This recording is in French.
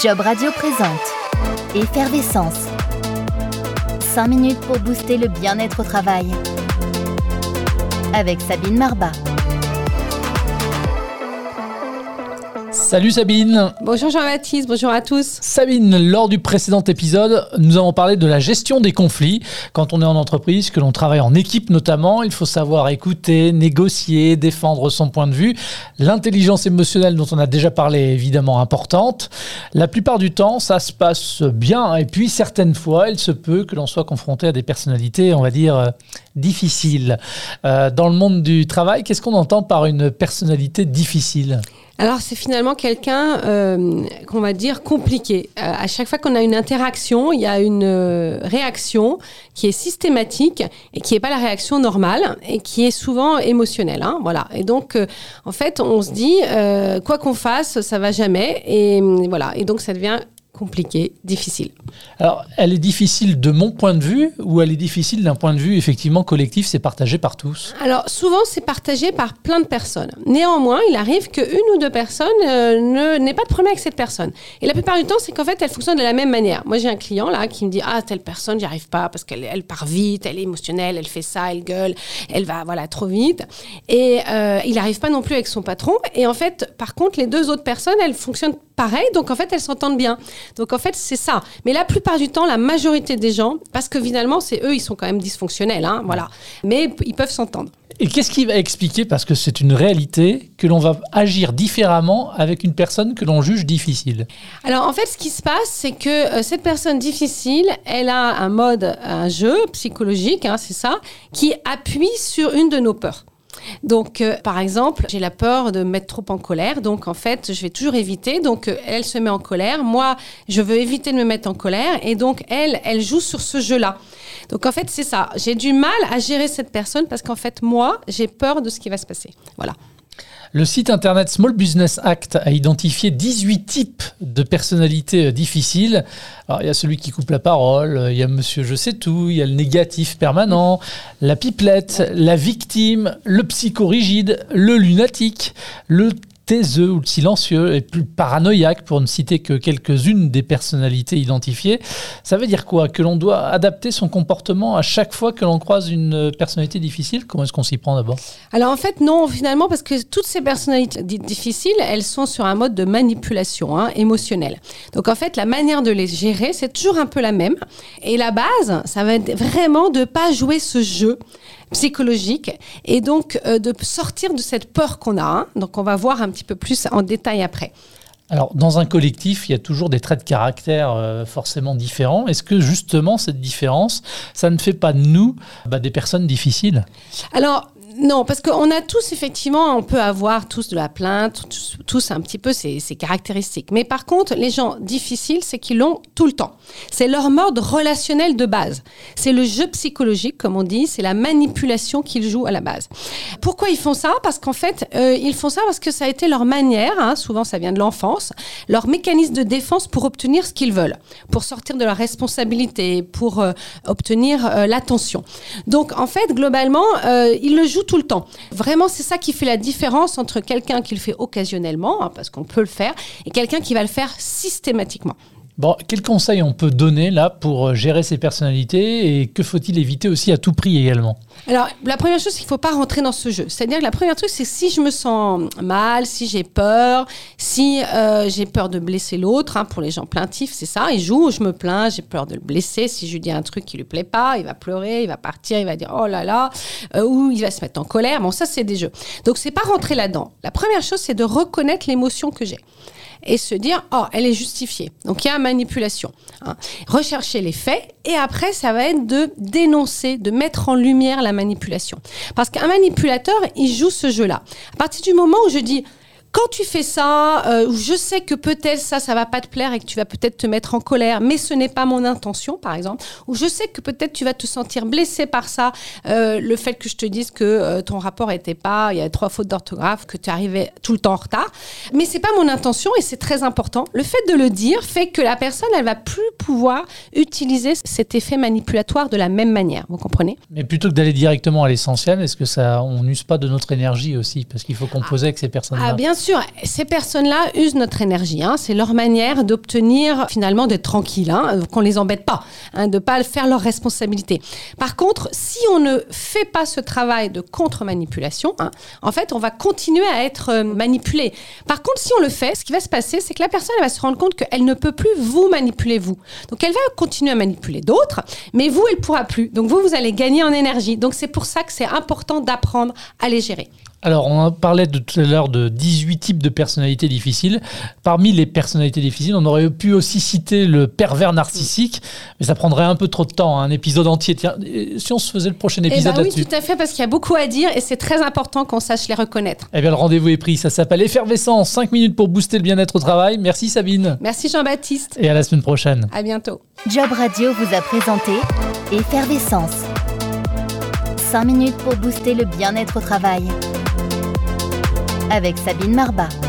Job Radio présente Effervescence. 5 minutes pour booster le bien-être au travail. Avec Sabine Marbat. Salut Sabine Bonjour Jean-Baptiste, bonjour à tous. Sabine, lors du précédent épisode, nous avons parlé de la gestion des conflits. Quand on est en entreprise, que l'on travaille en équipe notamment, il faut savoir écouter, négocier, défendre son point de vue. L'intelligence émotionnelle dont on a déjà parlé est évidemment importante. La plupart du temps, ça se passe bien et puis certaines fois, il se peut que l'on soit confronté à des personnalités, on va dire, euh, difficiles. Euh, dans le monde du travail, qu'est-ce qu'on entend par une personnalité difficile? Alors c'est finalement quelqu'un euh, qu'on va dire compliqué. Euh, à chaque fois qu'on a une interaction, il y a une euh, réaction qui est systématique et qui n'est pas la réaction normale et qui est souvent émotionnelle. Hein, voilà. Et donc en fait on se dit quoi qu'on fasse, ça va jamais et voilà. Et donc ça devient compliquée, difficile. Alors, elle est difficile de mon point de vue ou elle est difficile d'un point de vue effectivement collectif, c'est partagé par tous? Alors, souvent, c'est partagé par plein de personnes. Néanmoins, il arrive qu'une ou deux personnes euh, n'aient pas de problème avec cette personne. Et la plupart du temps, c'est qu'en fait, elle fonctionne de la même manière. Moi, j'ai un client là qui me dit Ah, telle personne, j'y arrive pas parce qu'elle elle part vite, elle est émotionnelle, elle fait ça, elle gueule, elle va voilà trop vite. Et euh, il n'arrive pas non plus avec son patron. Et en fait, par contre, les deux autres personnes, elles fonctionnent pareil, donc en fait, elles s'entendent bien. Donc en fait, c'est ça. Mais la plupart du temps, la majorité des gens, parce que finalement, c'est eux, ils sont quand même dysfonctionnels, hein, voilà. Mais ils peuvent s'entendre. Et qu'est-ce qui va expliquer, parce que c'est une réalité, que l'on va agir différemment avec une personne que l'on juge difficile Alors en fait, ce qui se passe, c'est que euh, cette personne difficile, elle a un mode, un jeu psychologique, hein, c'est ça, qui appuie sur une de nos peurs. Donc, euh, par exemple, j'ai la peur de me mettre trop en colère. Donc, en fait, je vais toujours éviter. Donc, euh, elle se met en colère. Moi, je veux éviter de me mettre en colère. Et donc, elle, elle joue sur ce jeu-là. Donc, en fait, c'est ça. J'ai du mal à gérer cette personne parce qu'en fait, moi, j'ai peur de ce qui va se passer. Voilà. Le site internet Small Business Act a identifié 18 types de personnalités euh, difficiles. Il y a celui qui coupe la parole, euh, il y a monsieur je sais tout, il y a le négatif permanent, la pipelette, la victime, le psychorigide, le lunatique, le taiseux ou le silencieux et plus paranoïaque, pour ne citer que quelques-unes des personnalités identifiées. Ça veut dire quoi? Que l'on doit adapter son comportement à chaque fois que l'on croise une personnalité difficile? Comment est-ce qu'on s'y prend d'abord? Alors en fait, non, finalement, parce que toutes ces personnalités difficiles, elles sont sur un mode de manipulation hein, émotionnelle. Donc en fait, la manière de les gérer, c'est toujours un peu la même. Et la base, ça va être vraiment de ne pas jouer ce jeu psychologique et donc euh, de sortir de cette peur qu'on a. Hein. Donc on va voir un petit peu plus en détail après. Alors, dans un collectif, il y a toujours des traits de caractère euh, forcément différents. Est-ce que justement cette différence, ça ne fait pas de nous bah, des personnes difficiles? Alors, non, parce qu'on a tous, effectivement, on peut avoir tous de la plainte, tous, un petit peu ces, caractéristiques. Mais par contre, les gens difficiles, c'est qu'ils l'ont tout le temps. C'est leur mode relationnel de base. C'est le jeu psychologique, comme on dit, c'est la manipulation qu'ils jouent à la base. Pourquoi ils font ça? Parce qu'en fait, euh, ils font ça parce que ça a été leur manière, hein, souvent ça vient de l'enfance, leur mécanisme de défense pour obtenir ce qu'ils veulent, pour sortir de leur responsabilité, pour euh, obtenir euh, l'attention. Donc, en fait, globalement, ils le jouent tout le temps. Vraiment, c'est ça qui fait la différence entre quelqu'un qui le fait occasionnellement, hein, parce qu'on peut le faire, et quelqu'un qui va le faire systématiquement. Bon, quels conseils on peut donner là pour euh, gérer ces personnalités et que faut-il éviter aussi à tout prix également? Alors, la première chose, c'est qu'il ne faut pas rentrer dans ce jeu. C'est-à-dire que la première truc, c'est si je me sens mal, si j'ai peur, si euh, j'ai peur de blesser l'autre, hein, pour les gens plaintifs, c'est ça, il joue, je me plains, j'ai peur de le blesser, si je lui dis un truc qui lui plaît pas, il va pleurer, il va partir, il va dire oh là là, euh, ou il va se mettre en colère. Bon, ça, c'est des jeux. Donc, c'est pas rentrer là-dedans. La première chose, c'est de reconnaître l'émotion que j'ai et se dire oh elle est justifiée. Donc il y a manipulation. Hein. Rechercher les faits et après ça va être de dénoncer, de mettre en lumière la manipulation. Parce qu'un manipulateur il joue ce jeu-là. À partir du moment où je dis quand tu fais ça, euh, je sais que peut-être ça, ça va pas te plaire et que tu vas peut-être te mettre en colère, mais ce n'est pas mon intention, par exemple, ou je sais que peut-être tu vas te sentir blessé par ça, euh, le fait que je te dise que euh, ton rapport était pas, il y a trois fautes d'orthographe, que tu arrivais tout le temps en retard, mais c'est pas mon intention et c'est très important. Le fait de le dire fait que la personne, elle va plus pouvoir utiliser cet effet manipulatoire de la même manière. Vous comprenez? Mais plutôt que d'aller directement à l'essentiel, est-ce que ça, on n'use pas de notre énergie aussi, parce qu'il faut composer avec ces personnes-là Ah bien sûr sûr, ces personnes-là usent notre énergie. Hein. C'est leur manière d'obtenir finalement d'être tranquille, hein, qu'on les embête pas, hein, de pas faire leurs responsabilités. Par contre, si on ne fait pas ce travail de contre-manipulation, hein, en fait, on va continuer à être euh, manipulé. Par contre, si on le fait, ce qui va se passer, c'est que la personne elle va se rendre compte qu'elle ne peut plus vous manipuler vous. Donc elle va continuer à manipuler d'autres, mais vous, elle pourra plus. Donc vous, vous allez gagner en énergie. Donc c'est pour ça que c'est important d'apprendre à les gérer. Alors, on parlait de tout à l'heure de 18 types de personnalités difficiles. Parmi les personnalités difficiles, on aurait pu aussi citer le pervers narcissique, mais ça prendrait un peu trop de temps, un épisode entier. Tiens, si on se faisait le prochain Eh épisode ben oui, tout à fait, parce qu'il y a beaucoup à dire et c'est très important qu'on sache les reconnaître. Eh bien, le rendez-vous est pris. Ça s'appelle Effervescence. 5 minutes pour booster le bien-être au travail. Merci Sabine. Merci Jean-Baptiste. Et à la semaine prochaine. À bientôt. Job Radio vous a présenté Effervescence. 5 minutes pour booster le bien-être au travail. Avec Sabine Marbat.